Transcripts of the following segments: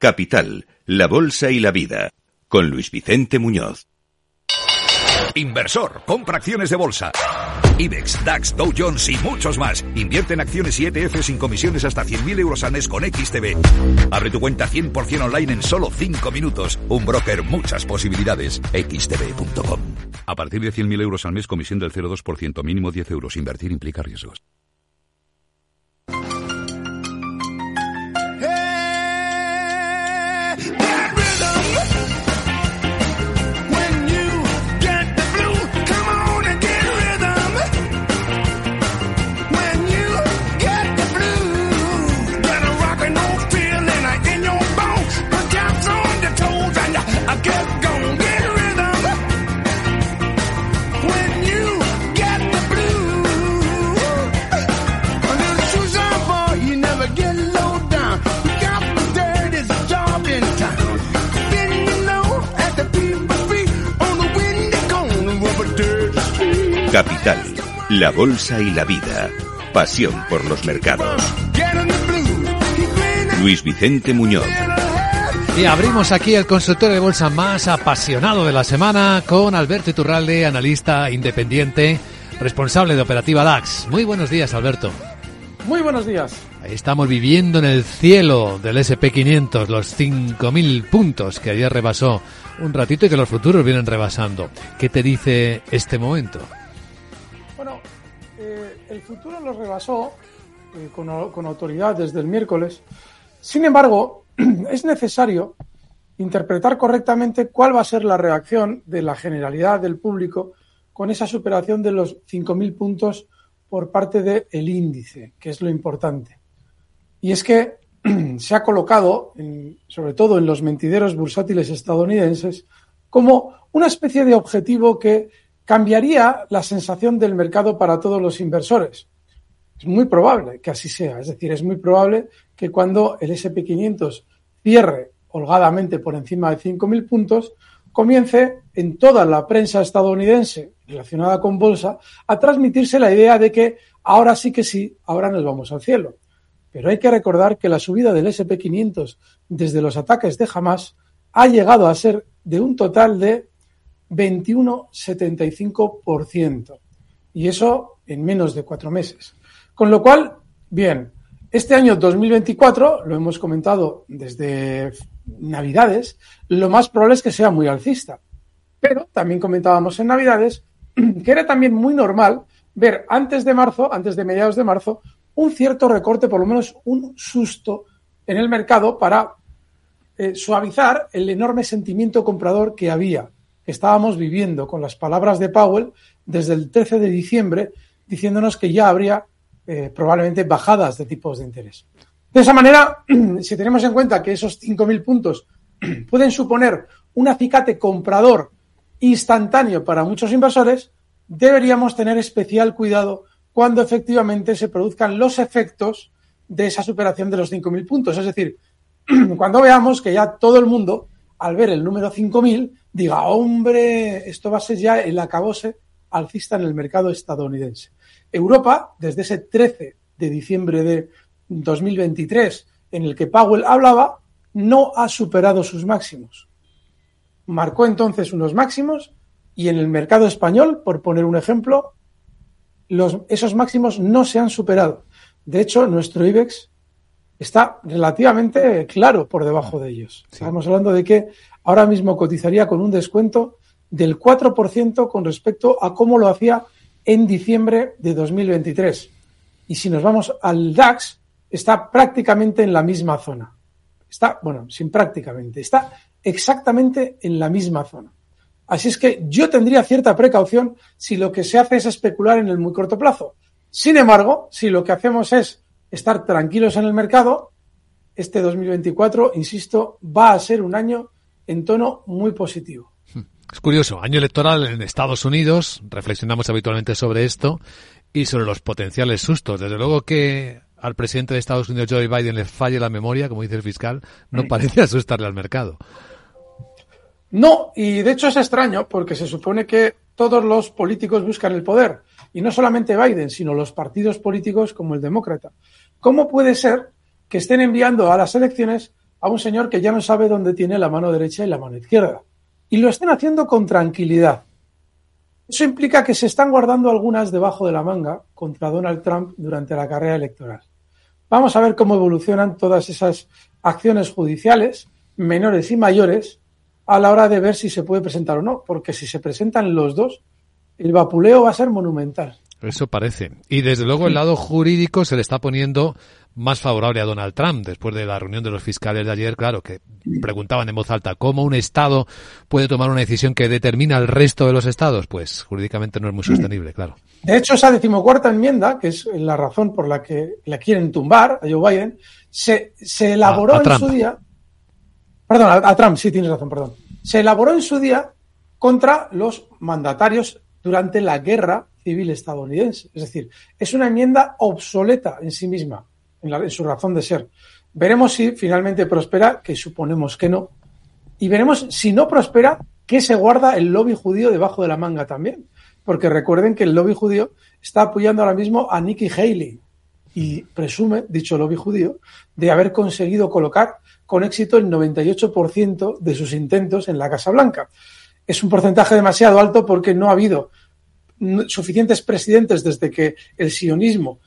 Capital, la Bolsa y la Vida, con Luis Vicente Muñoz. Inversor, compra acciones de bolsa. IBEX, DAX, Dow Jones y muchos más. Invierte en acciones y ETF sin comisiones hasta 100.000 euros al mes con XTB. Abre tu cuenta 100% online en solo 5 minutos. Un broker, muchas posibilidades. XTB.com. A partir de 100.000 euros al mes, comisión del 0,2%, mínimo 10 euros. Invertir implica riesgos. La Bolsa y la Vida. Pasión por los mercados. Luis Vicente Muñoz. Y abrimos aquí el consultorio de bolsa más apasionado de la semana con Alberto Iturralde, analista independiente, responsable de Operativa DAX. Muy buenos días, Alberto. Muy buenos días. Estamos viviendo en el cielo del SP500, los 5.000 puntos que ayer rebasó un ratito y que los futuros vienen rebasando. ¿Qué te dice este momento? El futuro lo rebasó eh, con, autoridad desde el miércoles. Sin embargo, es necesario interpretar correctamente cuál va a ser la reacción de la generalidad del público con esa superación de los 5.000 puntos por parte del índice, que es lo importante. Y es que se ha colocado, sobre todo en los mentideros bursátiles estadounidenses, como una especie de objetivo que cambiaría la sensación del mercado para todos los inversores. Es muy probable que así sea, es decir, es muy probable que cuando el SP500 cierre holgadamente por encima de 5.000 puntos, comience en toda la prensa estadounidense relacionada con bolsa a transmitirse la idea de que ahora sí que sí, ahora nos vamos al cielo. Pero hay que recordar que la subida del SP500 desde los ataques de Hamas ha llegado a ser de un total de 21,75%. Y eso en menos de cuatro meses. Con lo cual, bien, este año 2024, lo hemos comentado desde Navidades, lo más probable es que sea muy alcista. Pero también comentábamos en Navidades que era también muy normal ver antes de marzo, antes de mediados de marzo, un cierto recorte, por lo menos un susto en el mercado para eh, suavizar el enorme sentimiento comprador que había estábamos viviendo con las palabras de Powell desde el 13 de diciembre, diciéndonos que ya habría eh, probablemente bajadas de tipos de interés. De esa manera, si tenemos en cuenta que esos 5.000 puntos pueden suponer un acicate comprador instantáneo para muchos inversores, deberíamos tener especial cuidado cuando efectivamente se produzcan los efectos de esa superación de los 5.000 puntos. Es decir, cuando veamos que ya todo el mundo, al ver el número 5.000, diga, hombre, esto va a ser ya el acabose alcista en el mercado estadounidense. Europa, desde ese 13 de diciembre de 2023, en el que Powell hablaba, no ha superado sus máximos. Marcó entonces unos máximos y en el mercado español, por poner un ejemplo, esos máximos no se han superado. De hecho, nuestro IBEX está relativamente claro por debajo de ellos. Estamos hablando de que ahora mismo cotizaría con un descuento del 4% con respecto a cómo lo hacía en diciembre de 2023. Y si nos vamos al DAX, está prácticamente en la misma zona. Está, bueno, sin prácticamente, está exactamente en la misma zona. Así es que yo tendría cierta precaución si lo que se hace es especular en el muy corto plazo. Sin embargo, si lo que hacemos es estar tranquilos en el mercado, este 2024, insisto, va a ser un año en tono muy positivo. Es curioso, año electoral en Estados Unidos, reflexionamos habitualmente sobre esto y sobre los potenciales sustos. Desde luego que al presidente de Estados Unidos, Joe Biden, le falle la memoria, como dice el fiscal, no parece asustarle al mercado. No, y de hecho es extraño porque se supone que todos los políticos buscan el poder, y no solamente Biden, sino los partidos políticos como el demócrata. ¿Cómo puede ser que estén enviando a las elecciones a un señor que ya no sabe dónde tiene la mano derecha y la mano izquierda. Y lo están haciendo con tranquilidad. Eso implica que se están guardando algunas debajo de la manga contra Donald Trump durante la carrera electoral. Vamos a ver cómo evolucionan todas esas acciones judiciales, menores y mayores, a la hora de ver si se puede presentar o no, porque si se presentan los dos, el vapuleo va a ser monumental. Eso parece. Y desde luego el lado jurídico se le está poniendo más favorable a Donald Trump después de la reunión de los fiscales de ayer, claro, que preguntaban en voz alta cómo un Estado puede tomar una decisión que determina el resto de los Estados. Pues jurídicamente no es muy sostenible, claro. De hecho, esa decimocuarta enmienda, que es la razón por la que la quieren tumbar a Joe Biden, se, se elaboró en su día. Perdón, a, a Trump, sí, tienes razón, perdón. Se elaboró en su día contra los mandatarios durante la guerra civil estadounidense. Es decir, es una enmienda obsoleta en sí misma, en, la, en, su razón de ser. Veremos si finalmente prospera, que suponemos que no. Y veremos si no prospera, qué se guarda el lobby judío debajo de la manga también. Porque recuerden que el lobby judío está apoyando ahora mismo a Nikki Haley y presume, dicho lobby judío, de haber conseguido colocar con éxito el 98% de sus intentos en la Casa Blanca. Es un porcentaje demasiado alto porque no ha habido suficientes presidentes desde que el sionismo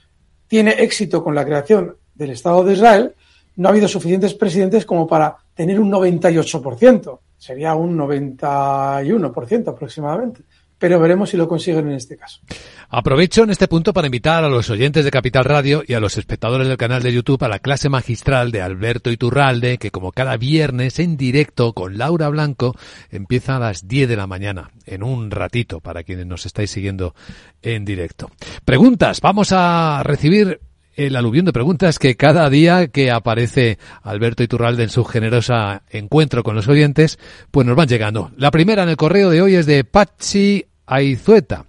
tiene éxito con la creación del Estado de Israel, no ha habido suficientes presidentes como para tener un 98%. Sería un 91% aproximadamente pero veremos si lo consiguen en este caso. Aprovecho en este punto para invitar a los oyentes de Capital Radio y a los espectadores del canal de YouTube a la clase magistral de Alberto Iturralde, que como cada viernes en directo con Laura Blanco empieza a las 10 de la mañana, en un ratito, para quienes nos estáis siguiendo en directo. Preguntas, vamos a recibir el aluvión de preguntas que cada día que aparece Alberto Iturralde en su generosa encuentro con los oyentes, pues nos van llegando. La primera en el correo de hoy es de Pachi Aizueta.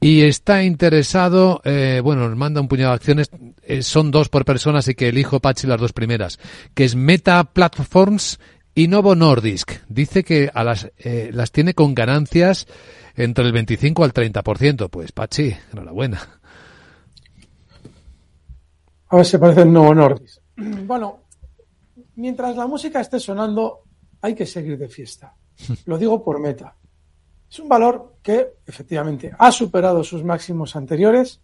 Y está interesado, eh, bueno, nos manda un puñado de acciones, eh, son dos por persona, así que elijo Pachi las dos primeras, que es Meta Platforms y Novo Nordisk. Dice que a las, eh, las tiene con ganancias entre el 25 al 30%. Pues Pachi, enhorabuena. A ver si parece el Novo Nordisk. Bueno, mientras la música esté sonando, hay que seguir de fiesta. Lo digo por meta. Es un valor que efectivamente ha superado sus máximos anteriores.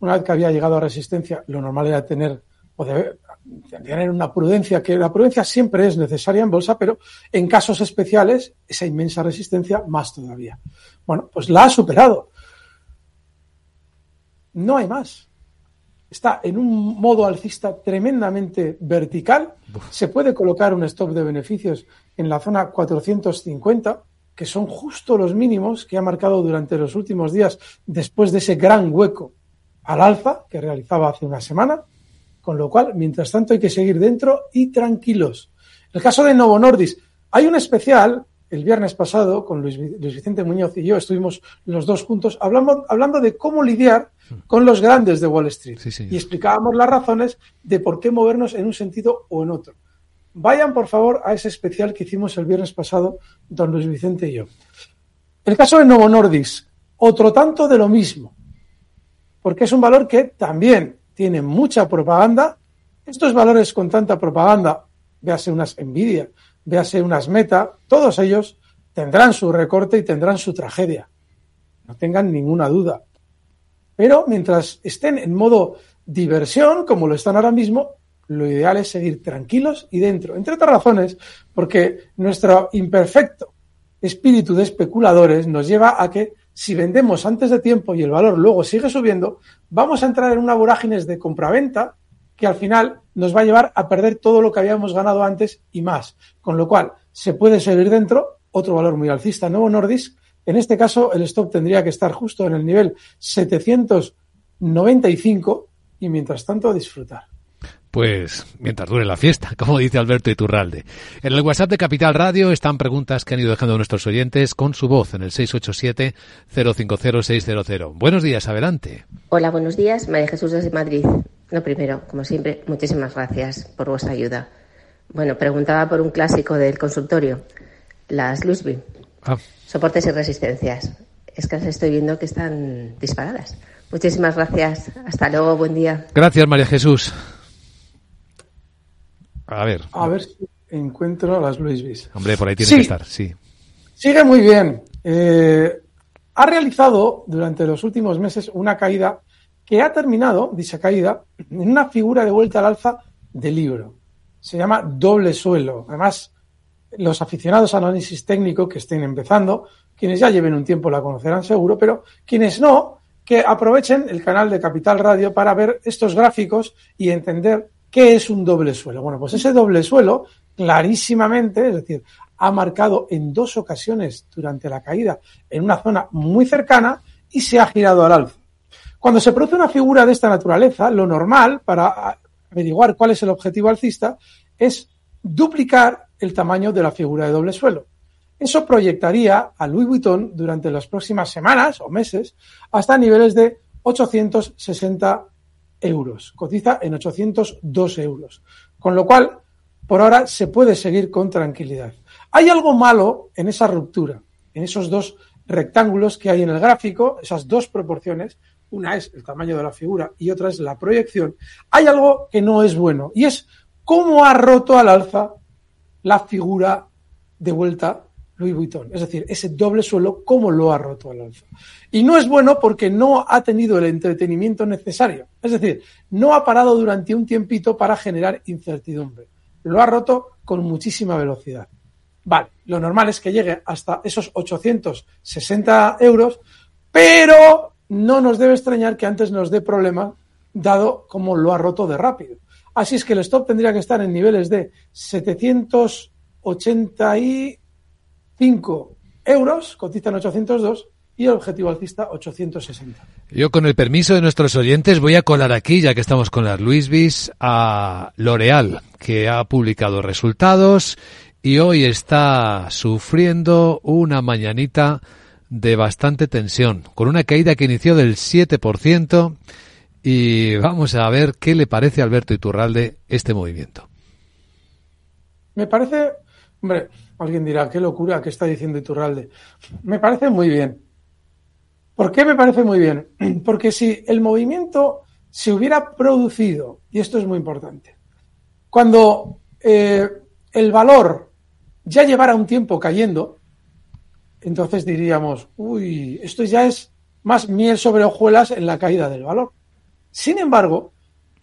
Una vez que había llegado a resistencia, lo normal era tener o de, tener una prudencia, que la prudencia siempre es necesaria en bolsa, pero en casos especiales, esa inmensa resistencia más todavía. Bueno, pues la ha superado. No hay más. Está en un modo alcista tremendamente vertical. Se puede colocar un stop de beneficios en la zona 450 que son justo los mínimos que ha marcado durante los últimos días después de ese gran hueco al alza que realizaba hace una semana, con lo cual, mientras tanto, hay que seguir dentro y tranquilos. El caso de Novo Nordis, hay un especial el viernes pasado con Luis, Luis Vicente Muñoz y yo, estuvimos los dos juntos hablando, hablando de cómo lidiar con los grandes de Wall Street sí, y explicábamos las razones de por qué movernos en un sentido o en otro. Vayan, por favor, a ese especial que hicimos el viernes pasado, don Luis Vicente y yo. El caso de Novo Nordisk, otro tanto de lo mismo, porque es un valor que también tiene mucha propaganda. Estos valores con tanta propaganda, véase unas Nvidia, véase unas Meta, todos ellos tendrán su recorte y tendrán su tragedia. No tengan ninguna duda. Pero mientras estén en modo diversión, como lo están ahora mismo, lo ideal es seguir tranquilos y dentro. Entre otras razones, porque nuestro imperfecto espíritu de especuladores nos lleva a que si vendemos antes de tiempo y el valor luego sigue subiendo, vamos a entrar en una vorágine de compraventa que al final nos va a llevar a perder todo lo que habíamos ganado antes y más. Con lo cual, se puede seguir dentro, otro valor muy alcista, Nuevo Nordisk. En este caso, el stop tendría que estar justo en el nivel 795 y mientras tanto disfrutar pues mientras dure la fiesta, como dice Alberto Iturralde. En el WhatsApp de Capital Radio están preguntas que han ido dejando nuestros oyentes con su voz en el 687-050-600. Buenos días, adelante. Hola, buenos días. María Jesús desde Madrid. Lo primero, como siempre, muchísimas gracias por vuestra ayuda. Bueno, preguntaba por un clásico del consultorio, las Lusby. Ah. Soportes y resistencias. Es que las estoy viendo que están disparadas. Muchísimas gracias. Hasta luego, buen día. Gracias, María Jesús. A ver. A ver, encuentro las Louis. Hombre, por ahí tiene que estar, sí. Sigue muy bien. Eh, ha realizado durante los últimos meses una caída que ha terminado, dicha caída, en una figura de vuelta al alza de libro. Se llama doble suelo. Además, los aficionados al análisis técnico que estén empezando, quienes ya lleven un tiempo la conocerán seguro, pero quienes no, que aprovechen el canal de Capital Radio para ver estos gráficos y entender qué es un doble suelo. Bueno, pues ese doble suelo, clarísimamente, es decir, ha marcado en dos ocasiones durante la caída en una zona muy cercana y se ha girado al alza. Cuando se produce una figura de esta naturaleza, lo normal para averiguar cuál es el objetivo alcista es duplicar el tamaño de la figura de doble suelo. Eso proyectaría a Louis Vuitton durante las próximas semanas o meses hasta niveles de 860 euros. Cotiza en 802 euros. Con lo cual, por ahora se puede seguir con tranquilidad. Hay algo malo en esa ruptura, en esos dos rectángulos que hay en el gráfico, esas dos proporciones, una es el tamaño de la figura y otra es la proyección, hay algo que no es bueno y es cómo ha roto al alza la figura de vuelta Louis Vuitton. Es decir, ese doble suelo, cómo lo ha roto al alza. Y no es bueno porque no ha tenido el entretenimiento necesario. Es decir, no ha parado durante un tiempito para generar incertidumbre. Lo ha roto con muchísima velocidad. Vale, lo normal es que llegue hasta esos 860 euros, pero no nos debe extrañar que antes nos dé problema, dado como lo ha roto de rápido. Así es que el stop tendría que estar en niveles de 785 euros, cotizan 802, y el objetivo alcista 860. Yo, con el permiso de nuestros oyentes, voy a colar aquí, ya que estamos con las Louis Bis, a L'Oreal, que ha publicado resultados y hoy está sufriendo una mañanita de bastante tensión, con una caída que inició del 7% y vamos a ver qué le parece a Alberto Iturralde este movimiento. Me parece, hombre, alguien dirá, qué locura que está diciendo Iturralde. Me parece muy bien. ¿Por qué me parece muy bien? Porque si el movimiento se hubiera producido, y esto es muy importante, cuando eh, el valor ya llevara un tiempo cayendo, entonces diríamos, uy, esto ya es más miel sobre hojuelas en la caída del valor. Sin embargo,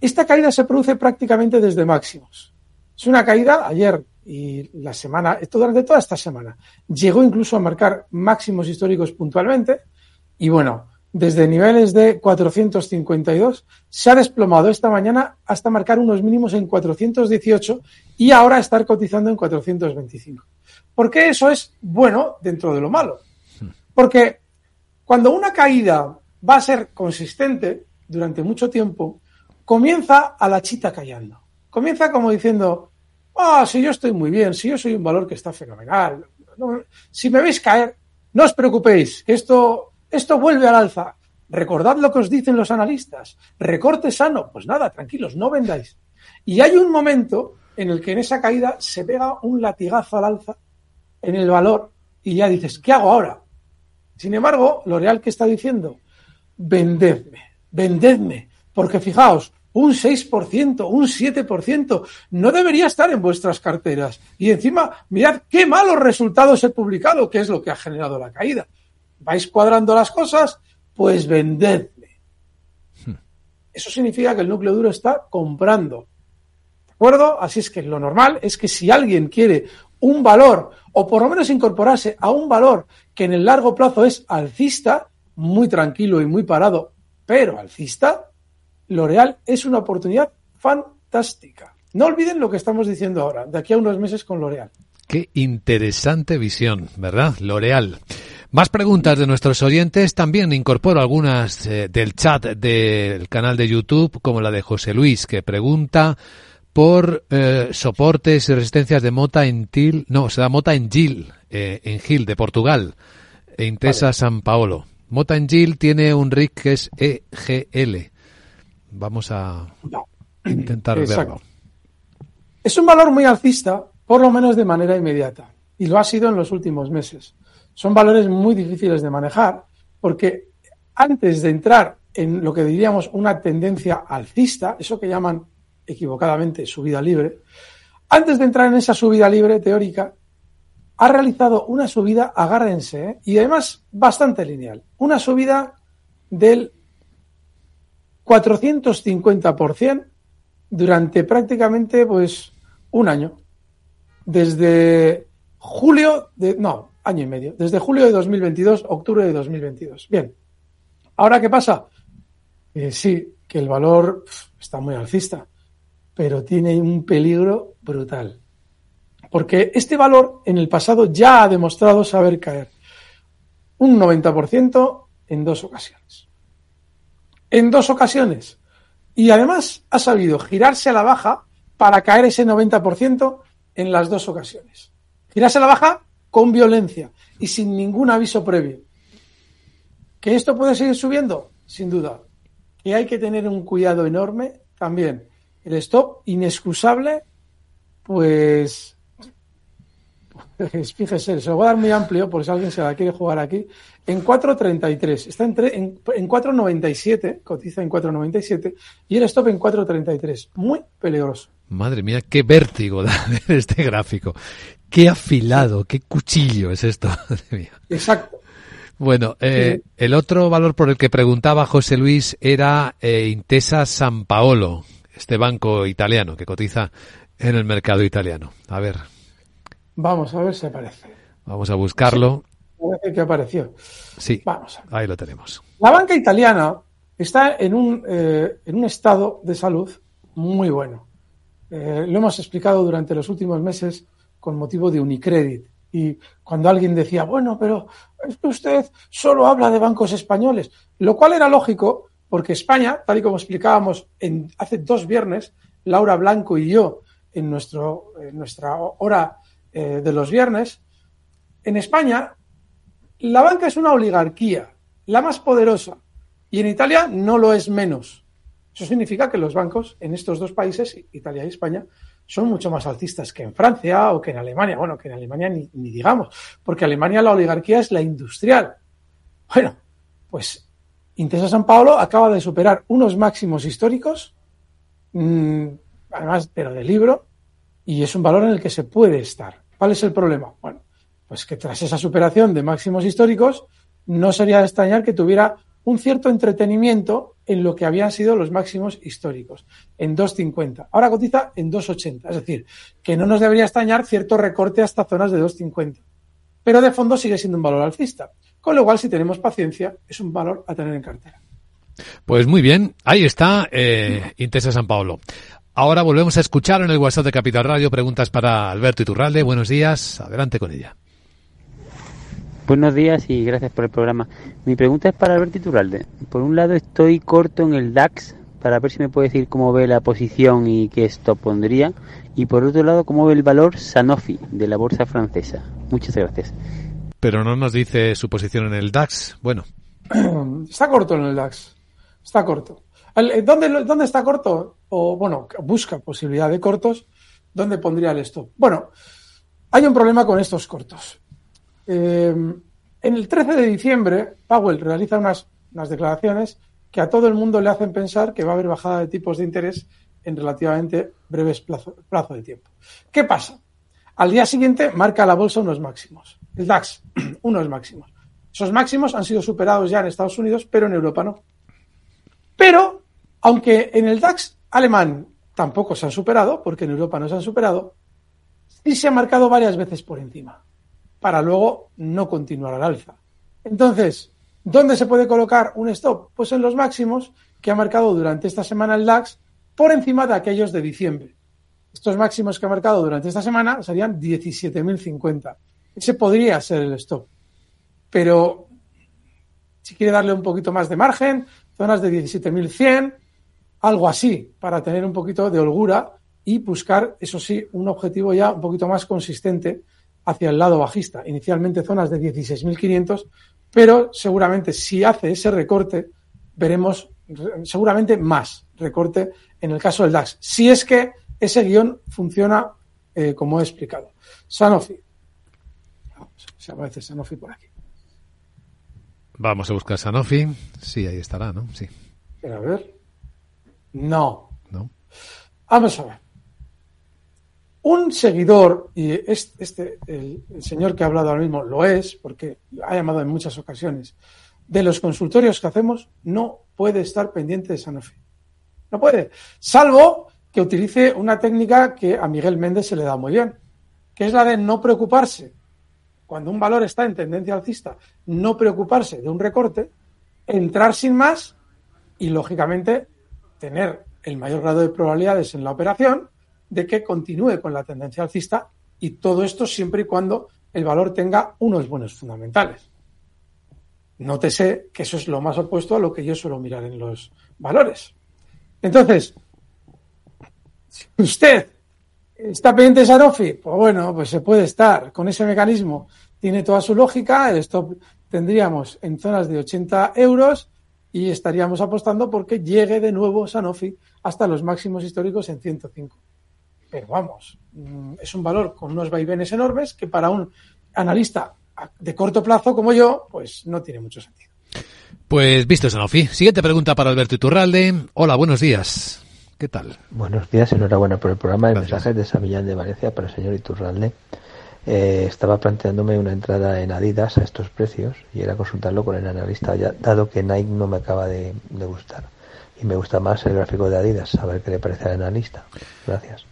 esta caída se produce prácticamente desde máximos. Es una caída ayer y la semana, durante toda esta semana. Llegó incluso a marcar máximos históricos puntualmente y bueno, desde niveles de 452 se ha desplomado esta mañana hasta marcar unos mínimos en 418 y ahora estar cotizando en 425. ¿Por qué eso es bueno dentro de lo malo? Porque cuando una caída va a ser consistente durante mucho tiempo, comienza a la chita callando. Comienza como diciendo, ah, si yo estoy muy bien, si yo soy un valor que está fenomenal, si me veis caer, no os preocupéis, esto, esto vuelve al alza. Recordad lo que os dicen los analistas. Recorte sano. Pues nada, tranquilos, no vendáis. Y hay un momento en el que en esa caída se pega un latigazo al alza en el valor y ya dices, ¿qué hago ahora? Sin embargo, L'Oreal que está diciendo, vendedme, vendedme, porque fijaos, un 6%, un 7%, no debería estar en vuestras carteras. Y encima, mirad qué malos resultados he publicado, que es lo que ha generado la caída. ¿Vais cuadrando las cosas? Pues vendedme. Hmm. Eso significa que el núcleo duro está comprando. ¿De acuerdo? Así es que lo normal es que si alguien quiere un valor o por lo menos incorporarse a un valor que en el largo plazo es alcista, muy tranquilo y muy parado, pero alcista, L'Oreal es una oportunidad fantástica. No olviden lo que estamos diciendo ahora, de aquí a unos meses con L'Oreal. Qué interesante visión, ¿verdad? L'Oreal. Más preguntas de nuestros oyentes. También incorporo algunas eh, del chat del canal de YouTube, como la de José Luis, que pregunta por eh, soportes y resistencias de Mota en Til, no, se da Mota en Gil, eh, en Gil, de Portugal, e Intesa San Paolo. Mota en Gil tiene un RIC que es EGL. Vamos a intentar verlo. Es un valor muy alcista, por lo menos de manera inmediata, y lo ha sido en los últimos meses. Son valores muy difíciles de manejar porque antes de entrar en lo que diríamos una tendencia alcista, eso que llaman equivocadamente subida libre, antes de entrar en esa subida libre teórica, ha realizado una subida, agárrense, ¿eh? y además bastante lineal, una subida del 450% durante prácticamente pues un año. Desde julio de no, año y medio, desde julio de 2022, octubre de 2022. Bien. Ahora qué pasa? Eh, sí, que el valor está muy alcista, pero tiene un peligro brutal. Porque este valor en el pasado ya ha demostrado saber caer un 90% en dos ocasiones. En dos ocasiones. Y además ha sabido girarse a la baja para caer ese 90% en las dos ocasiones. Girarse a la baja con violencia y sin ningún aviso previo. ¿Que esto puede seguir subiendo? Sin duda. Y hay que tener un cuidado enorme también. El stop inexcusable, pues fíjese, se lo voy a dar muy amplio por si alguien se la quiere jugar aquí. En 4.33, está entre, en, en 4.97, cotiza en 4.97 y el stop en 4.33. Muy peligroso. Madre mía, qué vértigo da este gráfico. Qué afilado, qué cuchillo es esto. Exacto. Bueno, eh, el otro valor por el que preguntaba José Luis era eh, Intesa San Paolo, este banco italiano que cotiza en el mercado italiano. A ver, Vamos a ver si aparece. Vamos a buscarlo. Parece que apareció. Sí. Vamos. Ahí lo tenemos. La banca italiana está en un, eh, en un estado de salud muy bueno. Eh, lo hemos explicado durante los últimos meses con motivo de Unicredit. Y cuando alguien decía, bueno, pero es que usted solo habla de bancos españoles, lo cual era lógico porque España, tal y como explicábamos en, hace dos viernes, Laura Blanco y yo, en, nuestro, en nuestra hora eh, de los viernes, en España la banca es una oligarquía, la más poderosa, y en Italia no lo es menos. Eso significa que los bancos en estos dos países, Italia y España, son mucho más alcistas que en Francia o que en Alemania. Bueno, que en Alemania ni, digamos, porque Alemania la oligarquía es la industrial. Bueno, pues Intesa San Paolo acaba de superar unos máximos históricos, mmm, además, pero de libro, y es un valor en el que se puede estar. ¿Cuál es el problema? Bueno, pues que tras esa superación de máximos históricos, no sería de extrañar que tuviera un cierto entretenimiento en lo que habían sido los máximos históricos, en 2.50. Ahora cotiza en 2.80, es decir, que no nos debería extrañar cierto recorte hasta zonas de 2.50. Pero de fondo sigue siendo un valor alcista, con lo cual si tenemos paciencia es un valor a tener en cartera. Pues muy bien, ahí está eh, Intesa San Paolo. Ahora volvemos a escuchar en el WhatsApp de Capital Radio preguntas para Alberto Iturralde. Buenos días, adelante con ella. Buenos días y gracias por el programa. Mi pregunta es para Alberto Iturralde. Por un lado estoy corto en el DAX para ver si me puede decir cómo ve la posición y qué esto pondría. Y por otro lado, cómo ve el valor Sanofi de la bolsa francesa. Muchas gracias. Pero no nos dice su posición en el DAX. Bueno. Está corto en el DAX. Está corto. ¿Dónde, ¿Dónde está corto? O, bueno, busca posibilidad de cortos. ¿Dónde pondría el stop? Bueno, hay un problema con estos cortos. Eh, en el 13 de diciembre, Powell realiza unas, unas declaraciones que a todo el mundo le hacen pensar que va a haber bajada de tipos de interés en relativamente breves plazo, plazo de tiempo. ¿Qué pasa? Al día siguiente marca la bolsa unos máximos. El DAX, unos máximos. Esos máximos han sido superados ya en Estados Unidos, pero en Europa no. Pero aunque en el DAX alemán tampoco se han superado, porque en Europa no se han superado, sí se ha marcado varias veces por encima, para luego no continuar al alza. Entonces, ¿dónde se puede colocar un stop? Pues en los máximos que ha marcado durante esta semana el DAX por encima de aquellos de diciembre. Estos máximos que ha marcado durante esta semana serían 17.050. Ese podría ser el stop. Pero si quiere darle un poquito más de margen, zonas de 17.100, algo así, para tener un poquito de holgura y buscar, eso sí, un objetivo ya un poquito más consistente hacia el lado bajista. Inicialmente zonas de 16.500, pero seguramente si hace ese recorte, veremos seguramente más recorte en el caso del DAX, si es que ese guion funciona eh, como he explicado. Sanofi. Vamos, si aparece Sanofi por aquí. Vamos a buscar Sanofi. Sí, ahí estará, ¿no? Sí. Pero a ver. No. No. Vamos a ver. un seguidor, y este, el, señor que ha hablado ahora mismo lo es, porque ha llamado en muchas ocasiones, de los consultorios que hacemos, no puede estar pendiente de Sanofi. No puede. Salvo que utilice una técnica que a Miguel Méndez se le da muy bien, que es la de no preocuparse. Cuando un valor está en tendencia alcista, no preocuparse de un recorte, entrar sin más y, lógicamente, tener el mayor grado de probabilidades en la operación de que continúe con la tendencia alcista y todo esto siempre y cuando el valor tenga unos buenos fundamentales. Nótese que eso es lo más opuesto a lo que yo suelo mirar en los valores. Entonces, usted está pendiente de Sanofi, pues bueno, pues se puede estar con ese mecanismo. Tiene toda su lógica. El stop tendríamos en zonas de 80 euros y estaríamos apostando porque llegue de nuevo Sanofi hasta los máximos históricos en 105. Pero vamos, mm, es un valor con unos vaivenes enormes que para un analista de corto plazo como yo, pues no tiene mucho sentido. Pues visto Sanofi. Siguiente pregunta para Alberto Iturralde. Hola, buenos días. ¿Qué tal? Buenos días, enhorabuena por el programa de mensajes de Samillán de Valencia para el señor Iturralde. Eh, estaba planteándome una entrada en Adidas a estos precios y era consultarlo con el analista, ya, dado que Nike no me acaba de, de gustar. Y me gusta más el gráfico de Adidas, a ver qué le parece al analista. Gracias.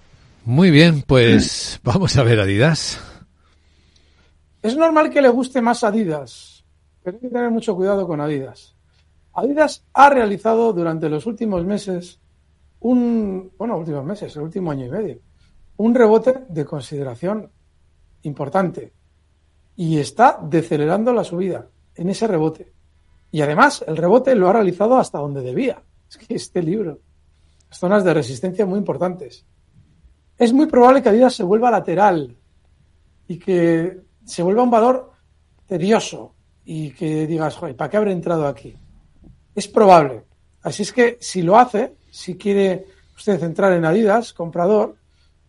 Muy bien, pues vamos a ver Adidas. Es normal que le guste más Adidas, pero hay que tener mucho cuidado con Adidas. Adidas ha realizado durante los últimos meses un, bueno, últimos meses, el último año y medio, un rebote de consideración importante y está decelerando la subida en ese rebote. Y además, el rebote lo ha realizado hasta donde debía. Es que este libro, zonas de resistencia muy importantes es muy probable que Adidas se vuelva lateral y que se vuelva un valor tedioso y que digas, joder, ¿para qué habré entrado aquí? Es probable. Así es que si lo hace, si quiere usted entrar en Adidas, comprador,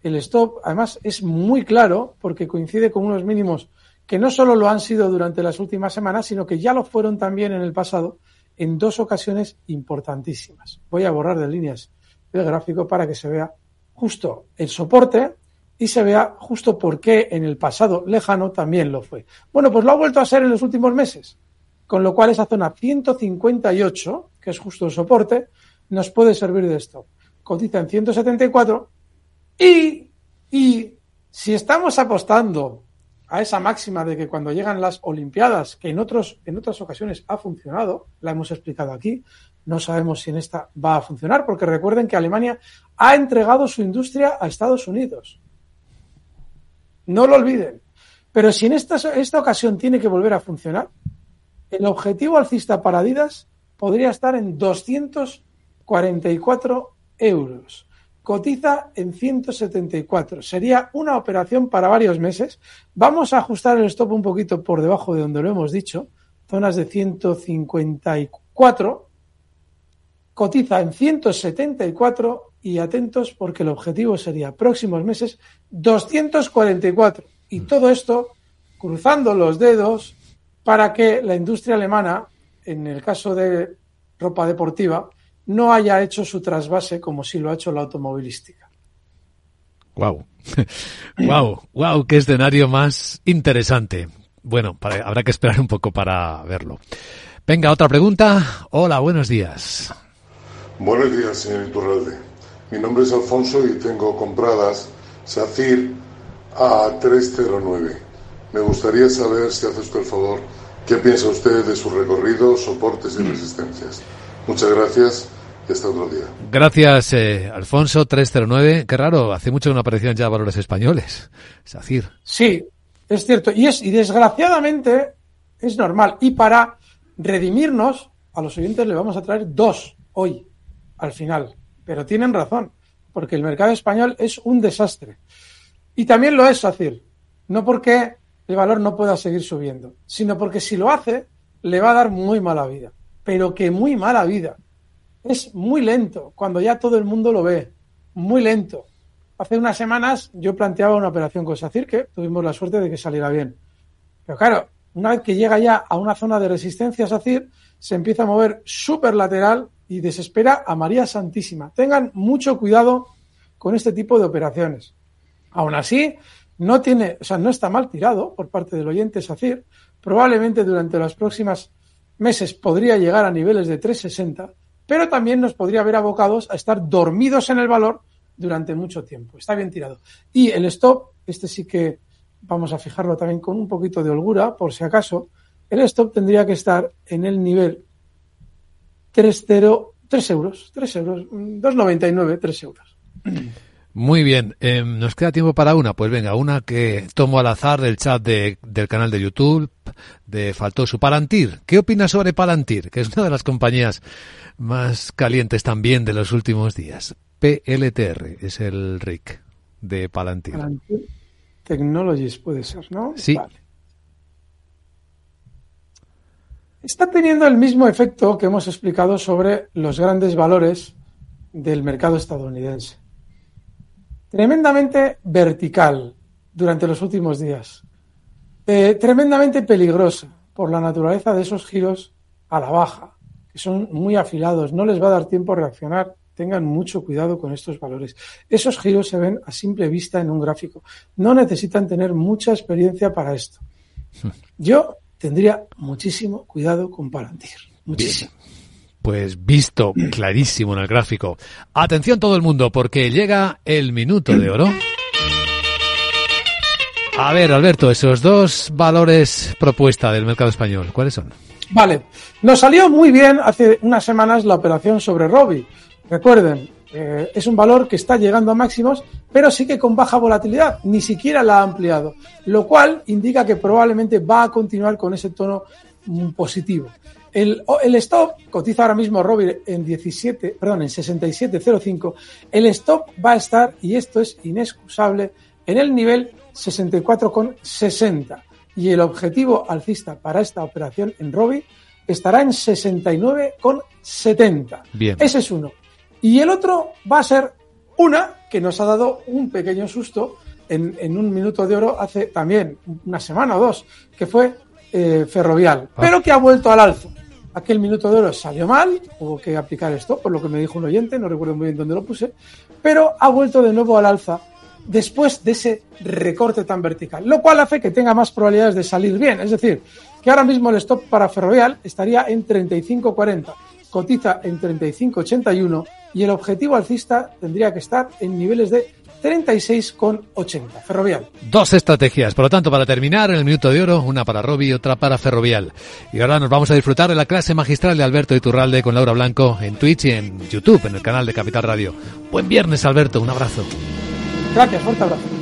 el stop además es muy claro porque coincide con unos mínimos que no solo lo han sido durante las últimas semanas, sino que ya lo fueron también en el pasado en dos ocasiones importantísimas. Voy a borrar de líneas el gráfico para que se vea justo el soporte y se vea justo por qué en el pasado lejano también lo fue. Bueno, pues lo ha vuelto a ser en los últimos meses, con lo cual esa zona 158, que es justo el soporte, nos puede servir de esto. Cotiza en 174 y, si estamos apostando a esa máxima de que cuando llegan las Olimpiadas, que en, otros, en otras ocasiones ha funcionado, la hemos explicado aquí, no sabemos si en esta va a funcionar, porque recuerden que Alemania ha entregado su industria a Estados Unidos. No lo olviden. Pero si en esta, esta ocasión tiene que volver a funcionar, el objetivo alcista para Adidas podría estar en 244 euros. Cotiza en 174. Sería una operación para varios meses. Vamos a ajustar el stop un poquito por debajo de donde lo hemos dicho, zonas de 154 cotiza en 174 y atentos porque el objetivo sería próximos meses 244. Y mm. todo esto cruzando los dedos para que la industria alemana, en el caso de ropa deportiva, no haya hecho su trasvase como si lo ha hecho la automovilística. Wow. wow, wow, qué escenario más interesante. Bueno, habrá que esperar un poco para verlo. Venga, otra pregunta. Hola, buenos días. Buenos días, señor Iturralde. Mi nombre es Alfonso y tengo compradas SACIR a 309. Me gustaría saber, si hace usted el favor, qué piensa usted de su recorrido, soportes y resistencias. Muchas gracias y hasta otro día. Gracias, eh, Alfonso 309. Qué raro, hace mucho que no aparecían ya valores españoles. SACIR. Sí, es cierto. Y, es, y desgraciadamente es normal. Y para redimirnos, a los oyentes le vamos a traer dos hoy al final. Pero tienen razón, porque el mercado español es un desastre. Y también lo es fácil, no porque el valor no pueda seguir subiendo, sino porque si lo hace, le va a dar muy mala vida. Pero que muy mala vida. Es muy lento cuando ya todo el mundo lo ve. Muy lento. Hace unas semanas yo planteaba una operación con SACIR que tuvimos la suerte de que saliera bien. Pero claro, una vez que llega ya a una zona de resistencia SACIR, se empieza a mover súper lateral y desespera a María Santísima. Tengan mucho cuidado con este tipo de operaciones. Aún así, no tiene, o sea, no está mal tirado por parte del oyente SACIR. Probablemente durante los próximos meses podría llegar a niveles de 360, pero también nos podría ver abocados a estar dormidos en el valor durante mucho tiempo. Está bien tirado. Y el stop, este sí que vamos a fijarlo también con un poquito de holgura, por si acaso. El stop tendría que estar en el nivel 3,0, 3 euros, 3 euros, 2,99, 3 euros. Muy bien, eh, nos queda tiempo para una. Pues venga, una que tomo al azar del chat de, del canal de YouTube de Faltosu. Palantir, ¿qué opinas sobre Palantir? Que es una de las compañías más calientes también de los últimos días. PLTR es el RIC de Palantir. Palantir Technologies puede ser, ¿no? Sí. Vale. Está teniendo el mismo efecto que hemos explicado sobre los grandes valores del mercado estadounidense. Tremendamente vertical durante los últimos días. Eh, tremendamente peligrosa por la naturaleza de esos giros a la baja, que son muy afilados. No les va a dar tiempo a reaccionar. Tengan mucho cuidado con estos valores. Esos giros se ven a simple vista en un gráfico. No necesitan tener mucha experiencia para esto. Yo tendría muchísimo cuidado con Palantir. Muchísimo. Bien. Pues visto clarísimo en el gráfico. Atención todo el mundo, porque llega el minuto de oro. A ver, Alberto, esos dos valores propuesta del mercado español, ¿cuáles son? Vale, nos salió muy bien hace unas semanas la operación sobre Robi. Recuerden, eh, es un valor que está llegando a máximos, pero sí que con baja volatilidad, ni siquiera la ha ampliado, lo cual indica que probablemente va a continuar con ese tono mm, positivo. El, el, stop cotiza ahora mismo Robi en 17, perdón, en 67.05. El stop va a estar, y esto es inexcusable, en el nivel 64,60. Y el objetivo alcista para esta operación en Robi estará en 69,70. Bien. Ese es uno. Y el otro va a ser una que nos ha dado un pequeño susto en, en un minuto de oro hace también una semana o dos, que fue eh, Ferrovial, ah. pero que ha vuelto al alza. Aquel minuto de oro salió mal, hubo que aplicar esto, por lo que me dijo un oyente, no recuerdo muy bien dónde lo puse, pero ha vuelto de nuevo al alza después de ese recorte tan vertical, lo cual hace que tenga más probabilidades de salir bien. Es decir, que ahora mismo el stop para Ferrovial estaría en 35.40, cotiza en 35.81 y el objetivo alcista tendría que estar en niveles de 36,80. Ferrovial. Dos estrategias. Por lo tanto, para terminar, en el minuto de oro, una para Robi y otra para Ferrovial. Y ahora nos vamos a disfrutar de la clase magistral de Alberto Iturralde con Laura Blanco en Twitch y en YouTube, en el canal de Capital Radio. Buen viernes, Alberto. Un abrazo. Gracias, fuerte abrazo.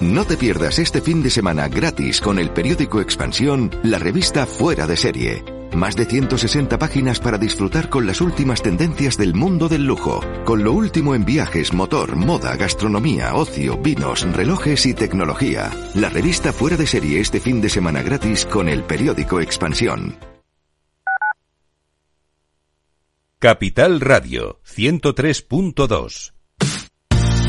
No te pierdas este fin de semana gratis con el periódico Expansión, la revista Fuera de Serie. Más de 160 páginas para disfrutar con las últimas tendencias del mundo del lujo, con lo último en viajes, motor, moda, gastronomía, ocio, vinos, relojes y tecnología. La revista Fuera de Serie este fin de semana gratis con el periódico Expansión. Capital Radio 103.2